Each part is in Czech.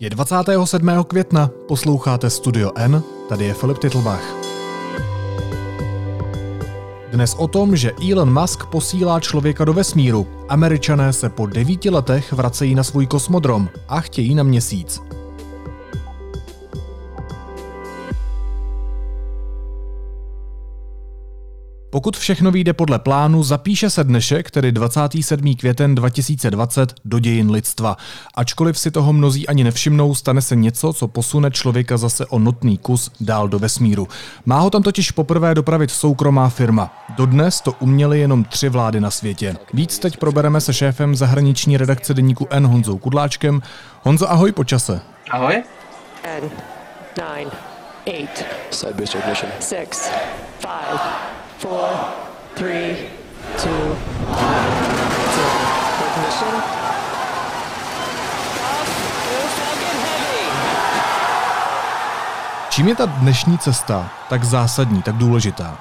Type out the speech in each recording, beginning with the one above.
Je 27. května, posloucháte Studio N, tady je Filip Titlbach. Dnes o tom, že Elon Musk posílá člověka do vesmíru. Američané se po devíti letech vracejí na svůj kosmodrom a chtějí na měsíc. Pokud všechno vyjde podle plánu, zapíše se dnešek, tedy 27. květen 2020, do dějin lidstva. Ačkoliv si toho mnozí ani nevšimnou, stane se něco, co posune člověka zase o notný kus dál do vesmíru. Má ho tam totiž poprvé dopravit soukromá firma. Dodnes to uměli jenom tři vlády na světě. Víc teď probereme se šéfem zahraniční redakce deníku N Honzou Kudláčkem. Honzo, ahoj po čase. Ahoj. Ten, nine, eight, six, five, four, three, two, one. Ignition. Čím je ta dnešní cesta tak zásadní, tak důležitá?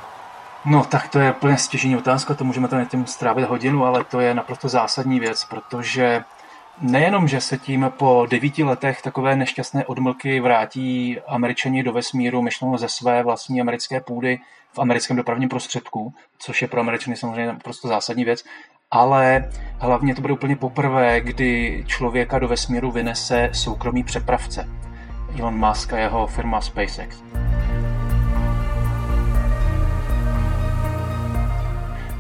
No tak to je úplně stěžení otázka, to můžeme tady tím strávit hodinu, ale to je naprosto zásadní věc, protože nejenom, že se tím po devíti letech takové nešťastné odmlky vrátí američani do vesmíru myšleno ze své vlastní americké půdy v americkém dopravním prostředku, což je pro američany samozřejmě naprosto zásadní věc, ale hlavně to bude úplně poprvé, kdy člověka do vesmíru vynese soukromý přepravce. Elon Musk a jeho firma SpaceX.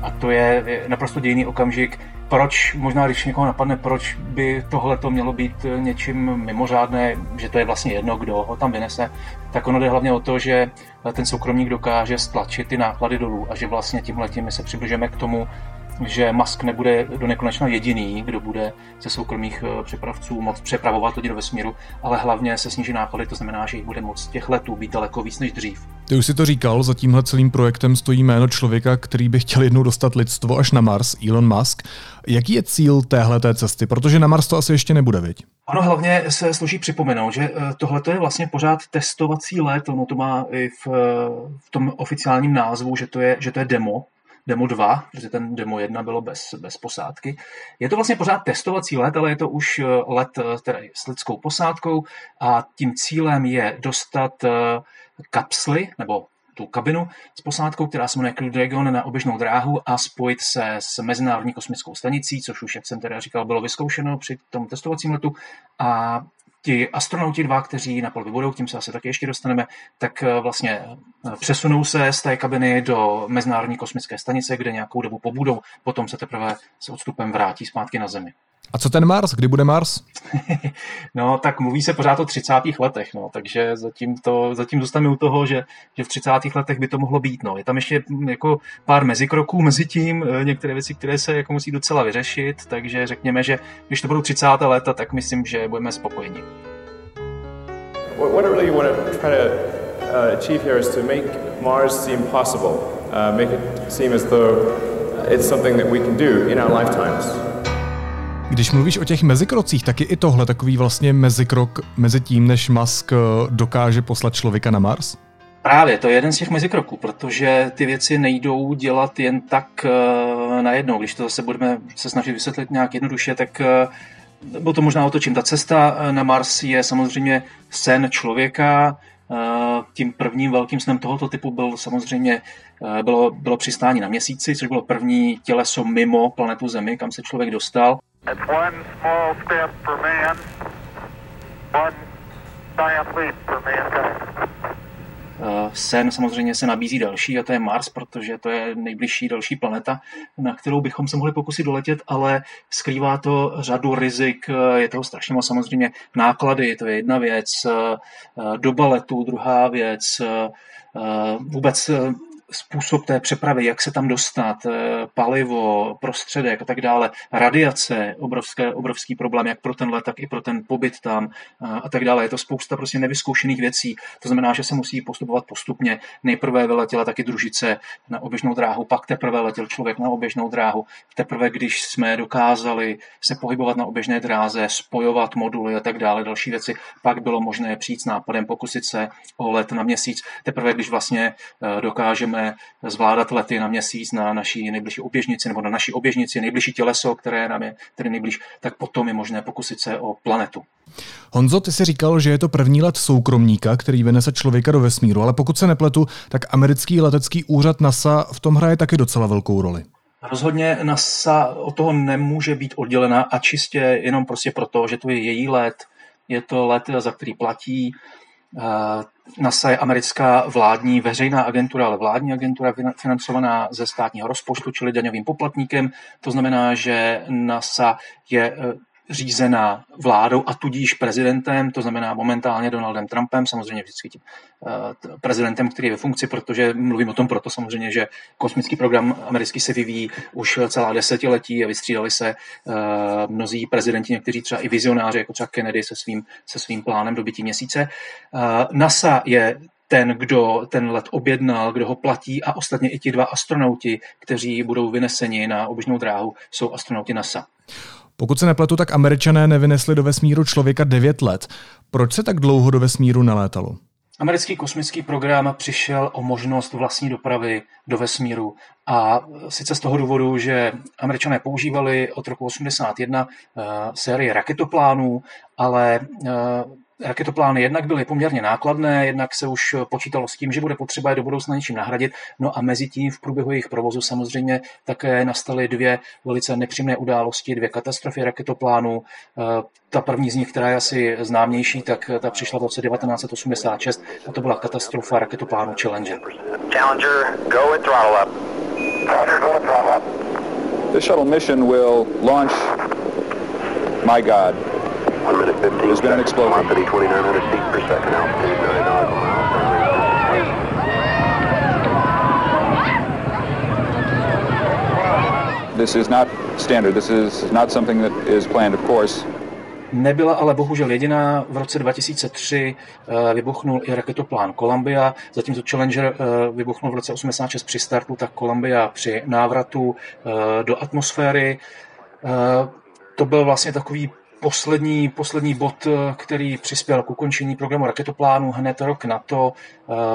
A to je naprosto dějný okamžik. Proč, možná když někoho napadne, proč by tohle to mělo být něčím mimořádné, že to je vlastně jedno, kdo ho tam vynese, tak ono jde hlavně o to, že ten soukromník dokáže stlačit ty náklady dolů a že vlastně tímhle tím se přibližujeme k tomu, že Musk nebude do nekonečna jediný, kdo bude ze soukromých eh, přepravců moc přepravovat lidi do vesmíru, ale hlavně se sníží náklady, to znamená, že jich bude moc těch letů být daleko víc než dřív. Ty už si to říkal, za tímhle celým projektem stojí jméno člověka, který by chtěl jednou dostat lidstvo až na Mars, Elon Musk. Jaký je cíl téhle té cesty? Protože na Mars to asi ještě nebude, viď? Ono hlavně se sluší připomenout, že tohle je vlastně pořád testovací let, ono to má i v, v tom oficiálním názvu, že to je, že to je demo, demo 2, protože ten demo 1 bylo bez, bez posádky. Je to vlastně pořád testovací let, ale je to už let tedy s lidskou posádkou a tím cílem je dostat eh, kapsly nebo tu kabinu s posádkou, která se jmenuje Crew Dragon na oběžnou dráhu a spojit se s Mezinárodní kosmickou stanicí, což už, jak jsem teda říkal, bylo vyzkoušeno při tom testovacím letu. A ti astronauti dva, kteří na palubě budou, k tím se asi taky ještě dostaneme, tak eh, vlastně eh, přesunou se z té kabiny do Mezinárodní kosmické stanice, kde nějakou dobu pobudou, potom se teprve s odstupem vrátí zpátky na Zemi. A co ten Mars? Kdy bude Mars? no, tak mluví se pořád o 30. letech, no, takže zatím, to, zatím zůstaneme u toho, že, že v 30. letech by to mohlo být. No. Je tam ještě hm, jako pár mezikroků mezi tím, eh, některé věci, které se jako musí docela vyřešit, takže řekněme, že když to budou 30. léta, tak myslím, že budeme spokojeni. What, what I really want to try to uh, achieve here is to make Mars seem possible, uh, make it seem as though it's something that we can do in our lifetimes. Když mluvíš o těch mezikrocích, tak je i tohle takový vlastně mezikrok mezi tím, než Musk eh, dokáže poslat člověka na Mars? Právě, to je jeden z těch mezikroků, protože ty věci nejdou dělat jen tak uh, najednou. Když to zase budeme se snažit vysvětlit nějak jednoduše, tak uh, bylo to možná otočím. Ta cesta na Mars je samozřejmě sen člověka, tím prvním velkým snem tohoto typu byl samozřejmě bylo, bylo přistání na měsíci, což bylo první těleso mimo planetu Zemi, kam se člověk dostal. It's one small step for man, one giant leap for mankind. Sen samozřejmě se nabízí další a to je Mars, protože to je nejbližší další planeta, na kterou bychom se mohli pokusit doletět, ale skrývá to řadu rizik, je toho strašně moc. Samozřejmě náklady, to je jedna věc, doba letu, druhá věc, vůbec způsob té přepravy, jak se tam dostat, palivo, prostředek a tak dále, radiace, obrovské, obrovský problém, jak pro ten let, tak i pro ten pobyt tam a tak dále. Je to spousta prostě nevyzkoušených věcí. To znamená, že se musí postupovat postupně. Nejprve vyletěla taky družice na oběžnou dráhu, pak teprve letěl člověk na oběžnou dráhu. Teprve, když jsme dokázali se pohybovat na oběžné dráze, spojovat moduly a tak dále, další věci, pak bylo možné přijít s nápadem, pokusit se o let na měsíc. Teprve, když vlastně dokážeme budeme zvládat lety na měsíc na naší nejbližší oběžnici nebo na naší oběžnici, nejbližší těleso, které nám je tedy nejbliž, tak potom je možné pokusit se o planetu. Honzo, ty jsi říkal, že je to první let soukromníka, který vynese člověka do vesmíru, ale pokud se nepletu, tak americký letecký úřad NASA v tom hraje taky docela velkou roli. Rozhodně NASA od toho nemůže být oddělena a čistě jenom prostě proto, že to je její let, je to let, za který platí. NASA je americká vládní veřejná agentura, ale vládní agentura financovaná ze státního rozpočtu, čili daňovým poplatníkem. To znamená, že NASA je řízená vládou a tudíž prezidentem, to znamená momentálně Donaldem Trumpem, samozřejmě vždycky tím uh, prezidentem, který je ve funkci, protože mluvím o tom proto samozřejmě, že kosmický program americký se vyvíjí už celá desetiletí a vystřídali se uh, mnozí prezidenti, někteří třeba i vizionáři, jako třeba Kennedy se svým, se svým plánem dobytí měsíce. Uh, NASA je ten, kdo ten let objednal, kdo ho platí a ostatně i ti dva astronauti, kteří budou vyneseni na oběžnou dráhu, jsou astronauti NASA. Pokud se nepletu, tak američané nevynesli do vesmíru člověka 9 let. Proč se tak dlouho do vesmíru nelétalo? Americký kosmický program přišel o možnost vlastní dopravy do vesmíru a sice z toho důvodu, že američané používali od roku 81 uh, eh, série raketoplánů, ale raketoplány jednak byly poměrně nákladné, jednak se už počítalo s tím, že bude potřeba je do budoucna něčím nahradit. No a mezi tím v průběhu jejich provozu samozřejmě také nastaly dvě velice nepříjemné události, dvě katastrofy raketoplánů. Eh, ta první z nich, která je asi známější, tak ta přišla v roce 1986 a to byla katastrofa raketoplánu Challenger. Challenger, go and throttle up. The shuttle mission will launch My God, One minute 15 There's been an explosion. Velocity 2,900 feet per second, altitude 9 nautical miles. This is not standard. This is not something that is planned, of course. Nebyla ale bohužel jediná. V roce 2003 eh, vybuchnul i raketoplán Columbia, zatímco Challenger eh, vybuchnul v roce 86 při startu, tak Columbia při návratu eh, do atmosféry. To byl vlastně takový poslední, poslední bod, eh, který přispěl k ukončení programu raketoplánu hned rok na to,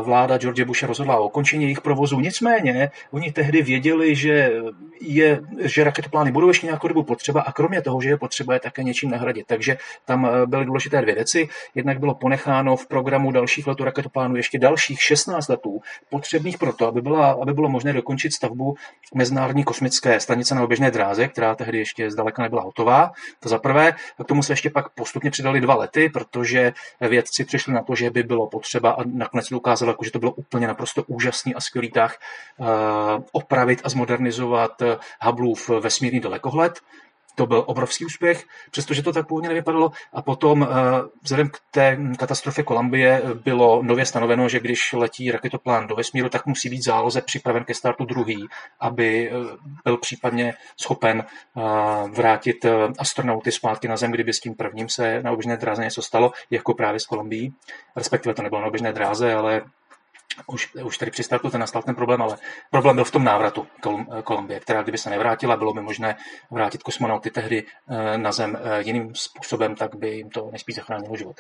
vláda George Bushe rozhodla o ukončení jejich provozu. Nicméně oni tehdy věděli, že, je, že raketoplány budou ještě nějakou dobu potřeba a kromě toho, že je potřeba je také něčím nahradit. Takže tam eh, byly důležité dvě věci. Jednak bylo ponecháno v programu dalších letů raketoplánu ještě dalších 16 letů, potřebných proto, aby, byla, aby bylo možné dokončit stavbu Mezinárodní kosmické stanice na oběžné dráze, která tehdy ještě zdaleka nebyla hotová. To za prvé. K tomu se ještě pak postupně přidali dva lety, protože vědci přišli na to, že by bylo potřeba a nakonec ukázalo, jako, že to bylo úplně naprosto úžasný a skvělý tah eh, opravit a zmodernizovat Hubbleův vesmírný dalekohled to byl obrovský úspěch, přestože to tak původně nevypadalo. A potom eh, vzhledem k té katastrofě Kolumbie bylo nově stanoveno, že když letí raketoplán do vesmíru, tak musí být záloze připraven ke startu druhý, aby eh, byl případně schopen eh, vrátit astronauty zpátky na Zem, kdyby s tím prvním se na oběžné dráze něco stalo, jako právě s Kolumbií. Respektive to nebylo na oběžné dráze, ale už, už tady při startu ten nastal ten problém, ale problém byl v tom návratu Kolum, Kolumbie, která kdyby se nevrátila, bylo by možné vrátit kosmonauty tehdy eh, na Zem eh, jiným způsobem, tak by jim to nejspíš zachránilo život.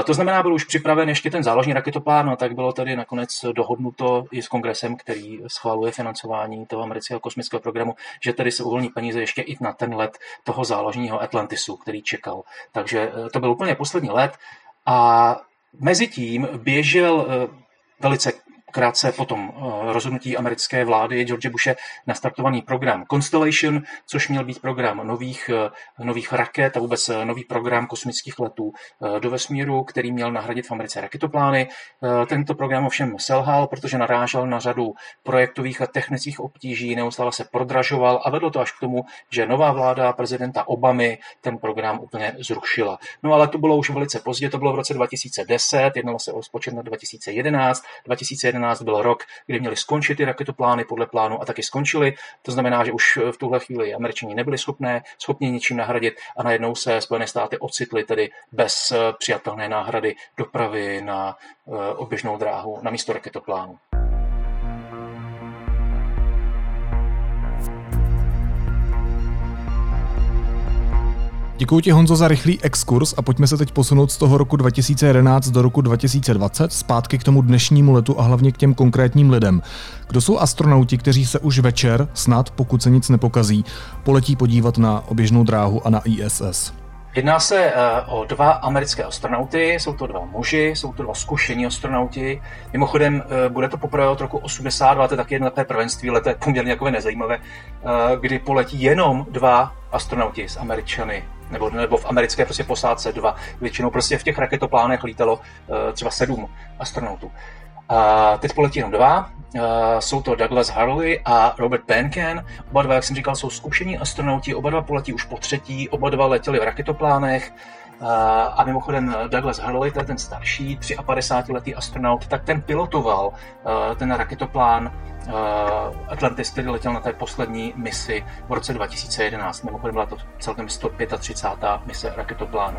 Eh, to znamená, byl už připraven ještě ten záložní raketoplán, a tak bylo tady nakonec dohodnuto i s kongresem, který schvaluje financování toho amerického kosmického programu, že tady se uvolní peníze ještě i na ten let toho záložního Atlantisu, který čekal. Takže to byl úplně poslední let a Mezitím běžel velice krátce po tom eh, rozhodnutí americké vlády George Bushe nastartovaný program Constellation, což měl být program nových, eh, nových raket a vůbec eh, nový program kosmických letů do vesmíru, který měl nahradit v Americe raketoplány. Tento program ovšem selhal, protože narážel na řadu projektových a technických obtíží, neustále se prodražoval a vedlo to až k tomu, že nová vláda prezidenta Obamy ten program úplně zrušila. No ale to bylo už velice pozdě, to bylo v roce 2010, jednalo se o spočet na 2011. 2011 2014 byl rok, kdy měli skončit ty raketoplány podle plánu a taky skončili. To znamená, že už v tuhle chvíli američani nebyli schopné, schopni ničím nahradit a najednou se Spojené státy ocitly tedy bez eh, přijatelné náhrady dopravy na eh, oběžnou dráhu na místo raketoplánu. Děkuji ti Honzo za rychlý exkurs a pojďme se teď posunout z toho roku 2011 do roku 2020, zpátky k tomu dnešnímu letu a hlavně k těm konkrétním lidem. Kdo jsou astronauti, kteří se už večer, snad pokud se nic nepokazí, poletí podívat na oběžnou dráhu a na ISS? Jedná se uh, o dva americké astronauty, jsou to dva muži, jsou to dva zkušení astronauti. Mimochodem, uh, bude to poprvé od roku 82, to je taky jedno takové prvenství, ale to je poměrně nezajímavé, uh, kdy poletí jenom dva astronauti z Američany, nebo, nebo v americké prostě posádce dva. Většinou prostě v těch raketoplánech lítalo uh, třeba sedm astronautů. A teď poletí jenom dva. Jsou to Douglas Hurley a Robert Benken. Oba dva, jak jsem říkal, jsou zkušení astronauti. Oba dva poletí už po třetí. Oba dva letěli v raketoplánech. A mimochodem Douglas Hurley, to je ten starší, 53-letý astronaut, tak ten pilotoval ten raketoplán Atlantis, který letěl na té poslední misi v roce 2011. Mimochodem byla to celkem 135. mise raketoplánu.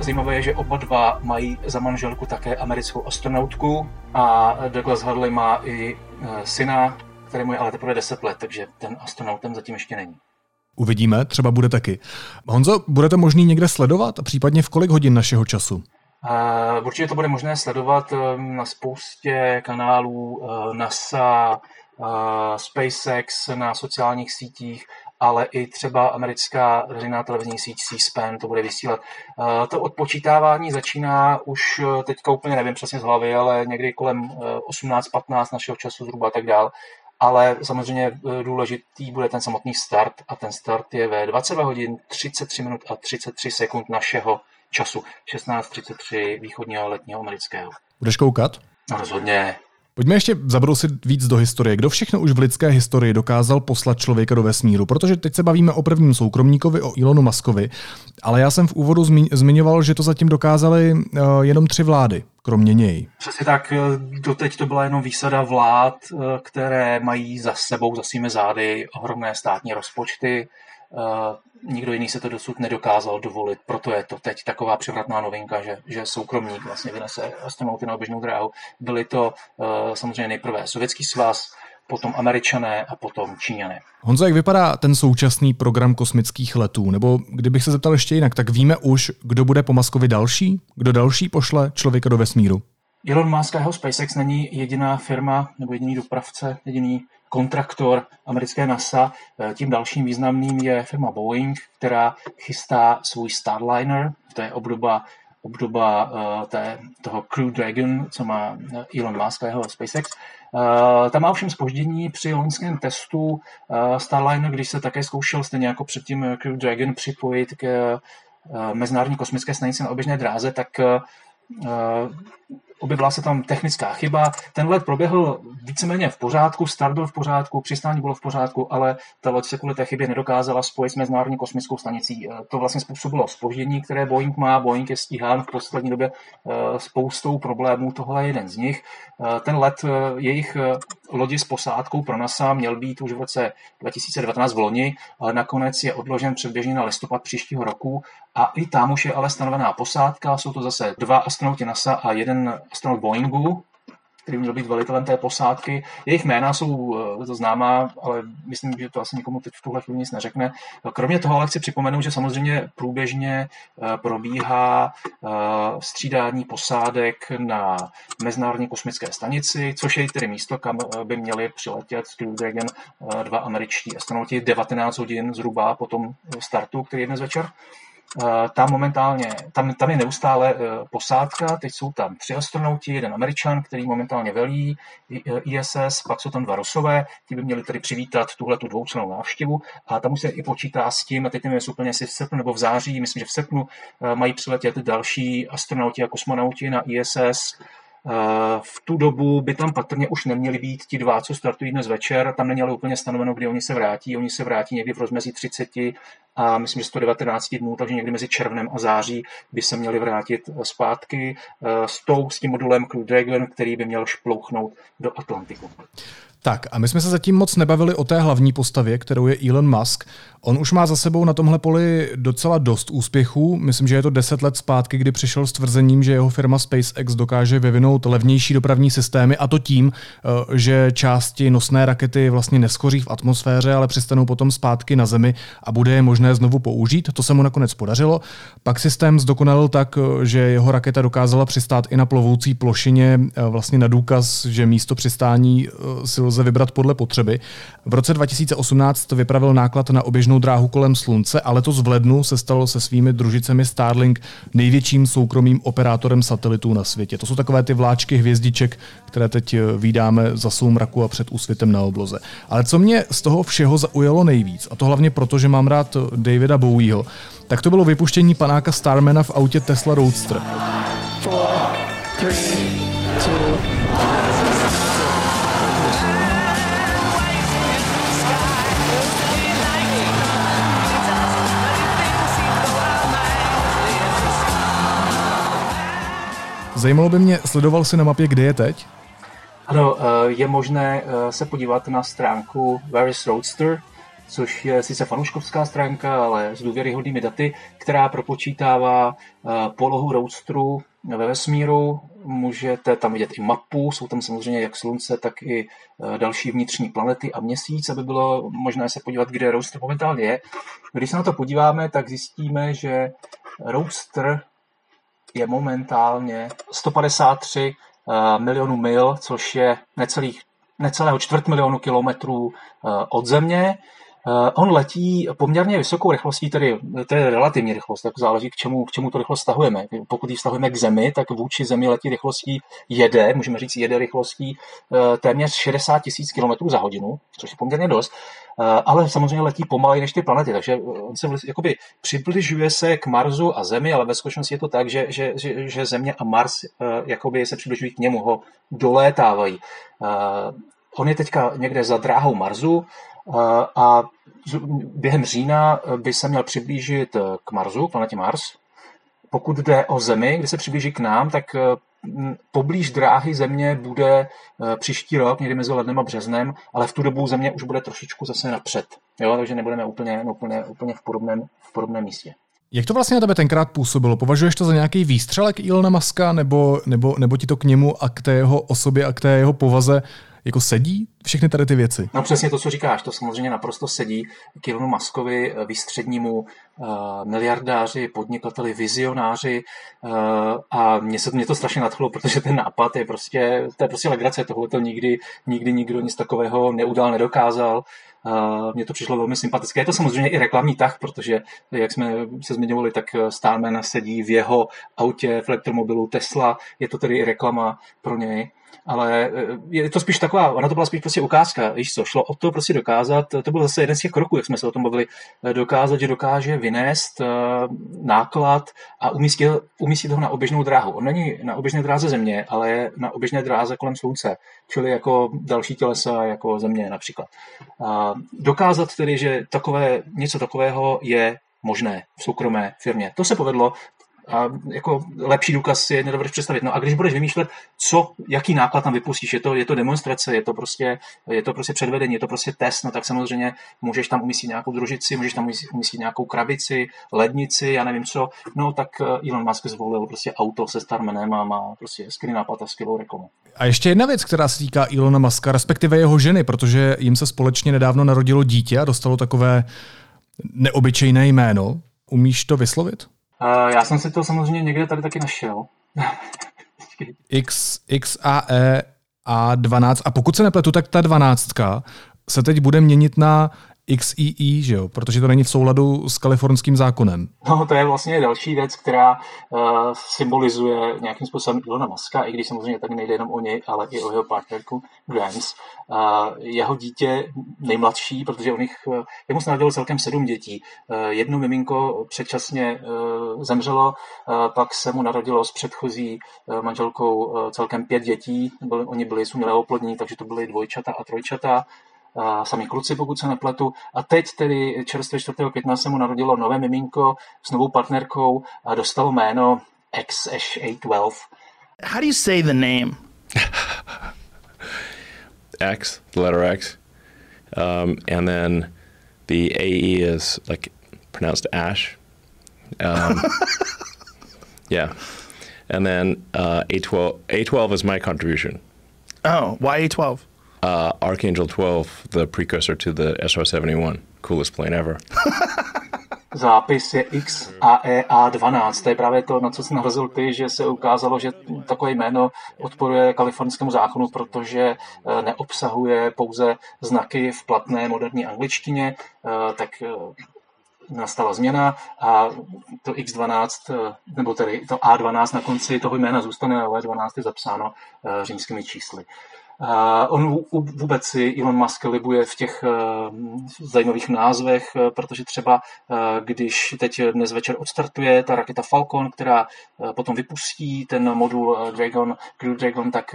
Zajímavé je, že oba dva mají za manželku také americkou astronautku a Douglas Hurley má i syna, kterému je ale teprve 10 let, takže ten astronautem zatím ještě není. Uvidíme, třeba bude taky. Honzo, bude to možný někde sledovat a případně v kolik hodin našeho času? Uh, určitě to bude možné sledovat um, na spoustě kanálů uh, NASA, uh, SpaceX, na sociálních sítích ale i třeba americká veřejná televizní síť C-SPAN to bude vysílat. Eh, to odpočítávání začíná už eh, teďka úplně nevím přesně z hlavy, ale někdy kolem 18-15 eh, našeho času zhruba a tak dál. Ale samozřejmě důležitý bude ten samotný start a ten start je ve 22 hodin 33 minut a 33 sekund našeho času. 16.33 východního letního amerického. Budeš koukat? No rozhodně. Pojďme ještě zabrousit víc do historie. Kdo všechno už v lidské historii dokázal poslat člověka do vesmíru? Protože teď se bavíme o prvním soukromníkovi, o Elonu Muskovi, ale já jsem v úvodu zmi- zmiňoval, že to zatím dokázali uh, jenom tři vlády, kromě něj. Přesně tak, eh, doteď to byla jenom výsada vlád, eh, které mají za sebou, za svými zády ohromné státní rozpočty, nikdo jiný se to dosud nedokázal dovolit, proto je to teď taková převratná novinka, že, že soukromník vlastně vynese astronauty na oběžnou dráhu. Byly to uh, samozřejmě nejprve Sovětský svaz, potom Američané a potom Číňané. Honzo, jak vypadá ten současný program kosmických letů? Nebo kdybych se zeptal ještě jinak, tak víme už, kdo bude po Maskovi další? Kdo další pošle člověka do vesmíru? Elon Musk a jeho SpaceX není jediná firma nebo jediný dopravce, jediný kontraktor americké NASA. Eh, tím dalším významným je firma Boeing, která chystá svůj Starliner, to je obdoba obdoba uh, té, toho Crew Dragon, co má eh, Elon Musk a jeho SpaceX. Tam má ovšem spoždění při loňském testu Starliner, když se také zkoušel stejně jako předtím Crew Dragon připojit k mezinárodní kosmické stanici na oběžné dráze, tak objevila se tam technická chyba. Ten let proběhl víceméně v pořádku, start byl v pořádku, přistání bylo v pořádku, ale ta loď se kvůli té chybě nedokázala spojit s Mezinárodní kosmickou stanicí. Eh, to vlastně způsobilo spoždění, které Boeing má. Boeing je stíhán v poslední době eh, spoustou problémů, tohle je jeden z nich. Eh, ten let jejich lodi s posádkou pro NASA měl být už v roce 2019 v loni, ale nakonec je odložen předběžně na listopad příštího roku a i tam už je ale stanovená posádka. Jsou to zase dva astronauti NASA a jeden astronaut Boeingu, který měl být velitelem té posádky. Jejich jména jsou eh, to známá, ale myslím, že to asi nikomu teď v tuhle chvíli nic neřekne. Kromě toho ale chci připomenout, že samozřejmě průběžně eh, probíhá eh, střídání posádek na Mezinárodní kosmické stanici, což je tedy místo, kam by měli přiletět Crew Dragon dva američtí astronauti 19 hodin zhruba po tom startu, který je dnes večer. Eh, tam momentálně, tam, tam je neustále eh, posádka, teď jsou tam tři astronauti, jeden američan, který momentálně velí ISS, eh, pak jsou tam dva Rusové, ti by měli tedy přivítat tuhle tu dvoucenou návštěvu a tam už se i počítá s tím, a teď nevím, jestli úplně v srpnu nebo v září, myslím, že v srpnu mají přiletět další astronauti a kosmonauti na ISS, v tu dobu by tam patrně už neměli být ti dva, co startují dnes večer. Tam není ale úplně stanoveno, kdy oni se vrátí. Oni se vrátí někdy v rozmezí 30 a myslím, že 119 dnů, takže někdy mezi červnem a září by se měli vrátit zpátky s, tou, s tím modulem Crew Dragon, který by měl šplouchnout do Atlantiku. Tak a my jsme se zatím moc nebavili o té hlavní postavě, kterou je Elon Musk. On už má za sebou na tomhle poli docela dost úspěchů. Myslím, že je to deset let zpátky, kdy přišel s tvrzením, že jeho firma SpaceX dokáže vyvinout levnější dopravní systémy a to tím, eh, že části nosné rakety vlastně neschoří v atmosféře, ale přistanou potom zpátky na Zemi a bude je možné znovu použít. To se mu nakonec podařilo. Pak systém zdokonalil tak, eh, že jeho raketa dokázala přistát i na plovoucí plošině, eh, vlastně na důkaz, že místo přistání si lze vybrat podle potřeby. V roce 2018 vypravil náklad na oběžnou dráhu kolem Slunce a letos v lednu se stalo se svými družicemi Starlink největším soukromým operátorem satelitů na světě. To jsou takové ty vláčky hvězdiček, které teď eh, vydáme za soumraku a před úsvitem na obloze. Ale co mě z toho všeho zaujalo nejvíc, a to hlavně proto, že mám rád Davida Bowieho, tak to bylo vypuštění panáka Starmana v autě Tesla Roadster. Four, three, two, Zajímalo by mě, sledoval si na mapě, kde je teď? Ano, eh, je možné eh, se podívat na stránku Where is Roadster, což je sice fanouškovská stránka, ale s důvěryhodnými daty, která propočítává eh, polohu Roadsteru ve vesmíru. Můžete tam vidět i mapu, jsou tam samozřejmě jak Slunce, tak i další vnitřní planety a měsíc, aby bylo možné se podívat, kde Roadster momentálně je. Když se na to podíváme, tak zjistíme, že Roadster je momentálně 153 eh, milionů mil, což je necelých, necelého čtvrt milionu kilometrů eh, od Země. Eh, on letí poměrně vysokou rychlostí, tedy to je relativní rychlost, tak záleží, k čemu, k čemu to rychlost stahujeme. Pokud ji stahujeme k Zemi, tak vůči Zemi letí rychlostí jede, můžeme říct jede rychlostí téměř 60 tisíc km za hodinu, což je poměrně dost. Eh, ale samozřejmě letí pomaleji než ty planety, takže eh, on se jakoby přibližuje se k Marsu a Zemi, ale ve skutečnosti je to tak, že, že, že, že Země a Mars eh, jakoby se přibližují k němu, ho dolétávají. On je teďka někde za dráhou Marsu a během října by se měl přiblížit k Marsu, planetě Mars. Pokud jde o Zemi, kdy se přiblíží k nám, tak poblíž dráhy země bude eh, příští rok, někdy mezi lednem a březnem, ale v tu dobu země už bude trošičku zase napřed. Jo? Takže nebudeme úplně, úplně, úplně v, podobném, v podobném místě. Jak to vlastně na tebe tenkrát působilo? Považuješ to za nějaký výstřelek Ilona Maska, nebo, nebo, nebo ti to k němu a k té jeho osobě a k té jeho povaze jako sedí všechny tady ty věci? No přesně to, co říkáš, to samozřejmě naprosto sedí k Ilonu Maskovi, eh, výstřednímu uh, miliardáři, podnikateli, vizionáři uh, a mě, se, mě to strašně nadchlo, protože ten nápad je prostě, to je prostě legrace, tohle to nikdy, nikdy nikdo nic takového neudal, nedokázal. Mně to přišlo velmi sympatické. Je to samozřejmě i reklamní tah, protože, jak jsme se zmiňovali, tak Starman sedí v jeho autě, v elektromobilu Tesla. Je to tedy i reklama pro něj ale eh, je to spíš taková, ona to byla spíš prostě ukázka, víš co, šlo o to prostě dokázat, to byl zase jeden z těch kroků, jak jsme se o tom bavili, eh, dokázat, že dokáže vynést uh, náklad a umístit, umístit ho na oběžnou dráhu. On není na oběžné dráze země, ale je na oběžné dráze kolem slunce, čili jako další tělesa, jako země například. Uh, dokázat tedy, že takové, něco takového je možné v soukromé firmě. To se povedlo, a jako lepší důkaz si nedovedeš představit. No a když budeš vymýšlet, co, jaký náklad tam vypustíš, je to, je to demonstrace, je to, prostě, je to prostě předvedení, je to prostě test, no tak samozřejmě můžeš tam umístit nějakou družici, můžeš tam umístit nějakou krabici, lednici, já nevím co, no tak eh, Elon Musk zvolil prostě auto se Starmanem a má prostě skvělý nápad a skvělou reklamu. A ještě jedna věc, která se týká Elona Muska, respektive jeho ženy, protože jim se společně nedávno narodilo dítě a dostalo takové neobyčejné jméno. Umíš to vyslovit? Uh, já jsem si to samozřejmě někde tady taky našel. X, XAE A12. A pokud se nepletu, tak ta dvanáctka se teď bude měnit na XEE, že jo? protože to není v souladu s kalifornským zákonem. No, to je vlastně další věc, která uh, symbolizuje nějakým způsobem Ilona Maska, i když samozřejmě tady nejde jenom o něj, ale i o jeho partnerku Grams. Uh, jeho dítě nejmladší, protože u nich, uh, jemu se narodilo celkem sedm dětí. Uh, jedno miminko předčasně uh, zemřelo, uh, pak se mu narodilo s předchozí uh, manželkou uh, celkem pět dětí. Byli, oni byli sumělé oplodní, takže to byly dvojčata a trojčata sami kluci, pokud se nepletu. A teď tedy čerstvě 4. května se mu narodilo nové miminko s novou partnerkou a dostalo jméno XH812. How do you say the name? X, the letter X, um, and then the AE is like pronounced ash. Um, yeah, and then uh, A12. A12 is my contribution. Oh, why A12? Uh, Archangel 12, the precursor to the SR-71, coolest plane ever. Zápis je XAEA12. To je právě to, na co jsi narazil ty, že se ukázalo, že takové jméno odporuje kalifornskému zákonu, protože eh, neobsahuje pouze znaky v platné moderní angličtině, eh, tak eh, nastala změna a to X12, nebo tedy to A12 na konci toho jména zůstane, ale 12 je zapsáno římskými čísly. On vůbec si Elon Musk libuje v těch eh, zajímavých názvech, eh, protože třeba eh, když teď dnes večer odstartuje ta raketa Falcon, která potom vypustí ten modul Dragon, Crew Dragon, tak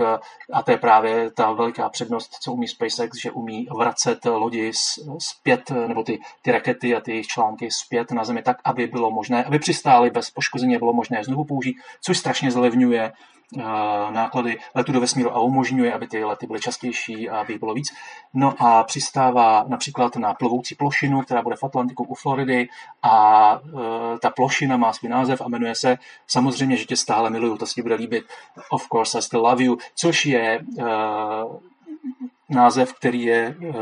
a to je právě ta veliká přednost, co umí SpaceX, že umí vracet lodi zpět, nebo ty, ty rakety a ty jejich články zpět na Zemi tak, aby bylo možné, aby přistály bez poškození, bylo možné znovu použít, což strašně zlevňuje náklady letu do vesmíru a umožňuje, aby ty lety byly častější a aby jich bylo víc. No a přistává například na plovoucí plošinu, která bude v Atlantiku u Floridy a e, ta plošina má svůj název a jmenuje se samozřejmě, že tě stále miluju, to si bude líbit, Of course I still love you, což je e, název, který je uh,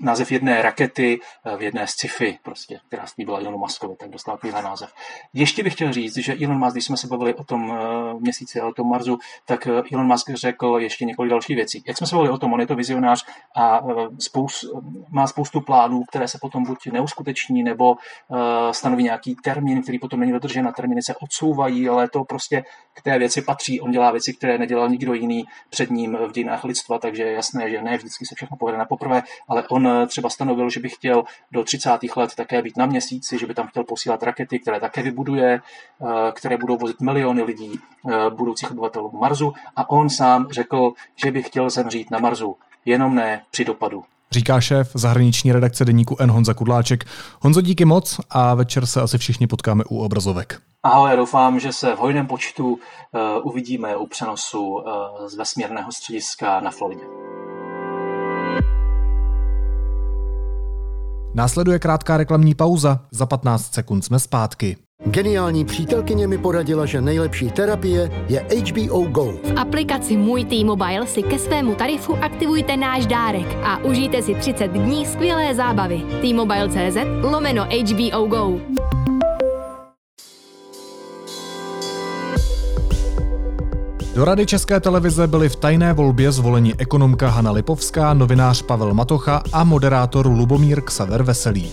název jedné rakety uh, v jedné sci-fi, prostě, která slíbila Elonu Muskovi, tak dostal takový název. Ještě bych chtěl říct, že Elon Musk, když jsme se bavili o tom uh, měsíci a o tom Marsu, tak Elon Musk řekl ještě několik dalších věcí. Jak jsme se bavili o tom, on je to vizionář a uh, spous, má spoustu plánů, které se potom buď neuskuteční, nebo stanoví nějaký termín, který potom není dodržen a termíny se odsouvají, ale to prostě k té věci patří. On dělá věci, které nedělal nikdo jiný před ním v dějinách lidstva, takže je jasné, že ne vždycky se všechno povede na poprvé, ale on eh, třeba stanovil, že by chtěl do 30. let také být na měsíci, že by tam chtěl posílat rakety, které také vybuduje, eh, které budou vozit miliony lidí, eh, budoucích obyvatelů Marsu a on sám řekl, že by chtěl zemřít na Marsu, jenom ne při dopadu říká šéf zahraniční redakce deníku N. Honza Kudláček. Honzo, díky moc a večer se asi všichni potkáme u obrazovek. Ahoj, já doufám, že se v hojném počtu uh, uvidíme u přenosu uh, z vesmírného střediska na Floridě. Následuje krátká reklamní pauza, za 15 sekund jsme zpátky. Geniální přítelkyně mi poradila, že nejlepší terapie je HBO Go. V aplikaci Můj T-Mobile si ke svému tarifu aktivujte náš dárek a užijte si 30 dní skvělé zábavy. T-Mobile.cz lomeno HBO Go. Do Rady České televize byli v tajné volbě zvoleni ekonomka Hana Lipovská, novinář Pavel Matocha a moderátor Lubomír Ksaver Veselý.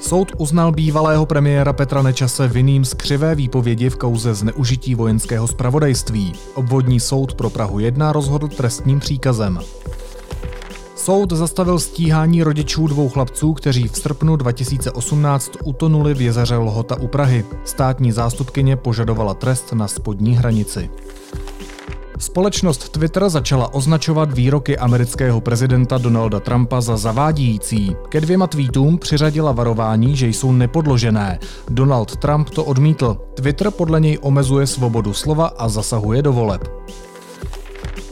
Soud uznal bývalého premiéra Petra Nečase vinným z křivé výpovědi v kauze zneužití vojenského spravodajství. Obvodní soud pro Prahu 1 rozhodl trestním příkazem. Soud zastavil stíhání rodičů dvou chlapců, kteří v srpnu 2018 utonuli v jezeře Lhota u Prahy. Státní zástupkyně požadovala trest na spodní hranici. Společnost Twitter začala označovat výroky amerického prezidenta Donalda Trumpa za zavádějící. Ke dvěma tweetům přiřadila varování, že jsou nepodložené. Donald Trump to odmítl. Twitter podle něj omezuje svobodu slova a zasahuje do voleb.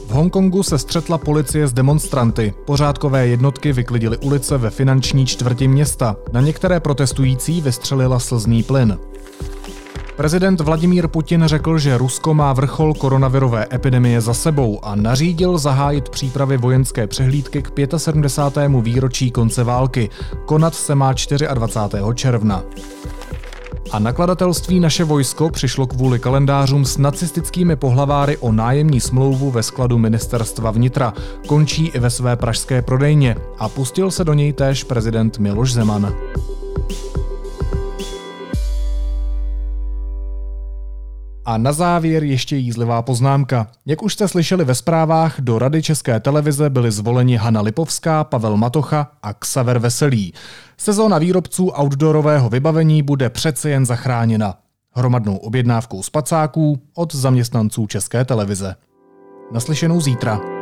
V Hongkongu se střetla policie s demonstranty. Pořádkové jednotky vyklidily ulice ve finanční čtvrti města. Na některé protestující vystřelila slzný plyn. Prezident Vladimír Putin řekl, že Rusko má vrchol koronavirové epidemie za sebou a nařídil zahájit přípravy vojenské přehlídky k 75. výročí konce války. Konat se má 24. června. A nakladatelství Naše vojsko přišlo kvůli kalendářům s nacistickými pohlaváry o nájemní smlouvu ve skladu ministerstva vnitra. Končí i ve své pražské prodejně a pustil se do něj též prezident Miloš Zeman. A na závěr ještě jízlivá poznámka. Jak už jste slyšeli ve zprávách, do Rady České televize byli zvoleni Hanna Lipovská, Pavel Matocha a Ksaver Veselý. Sezóna výrobců outdoorového vybavení bude přece jen zachráněna. Hromadnou objednávkou spacáků od zaměstnanců České televize. Naslyšenou zítra.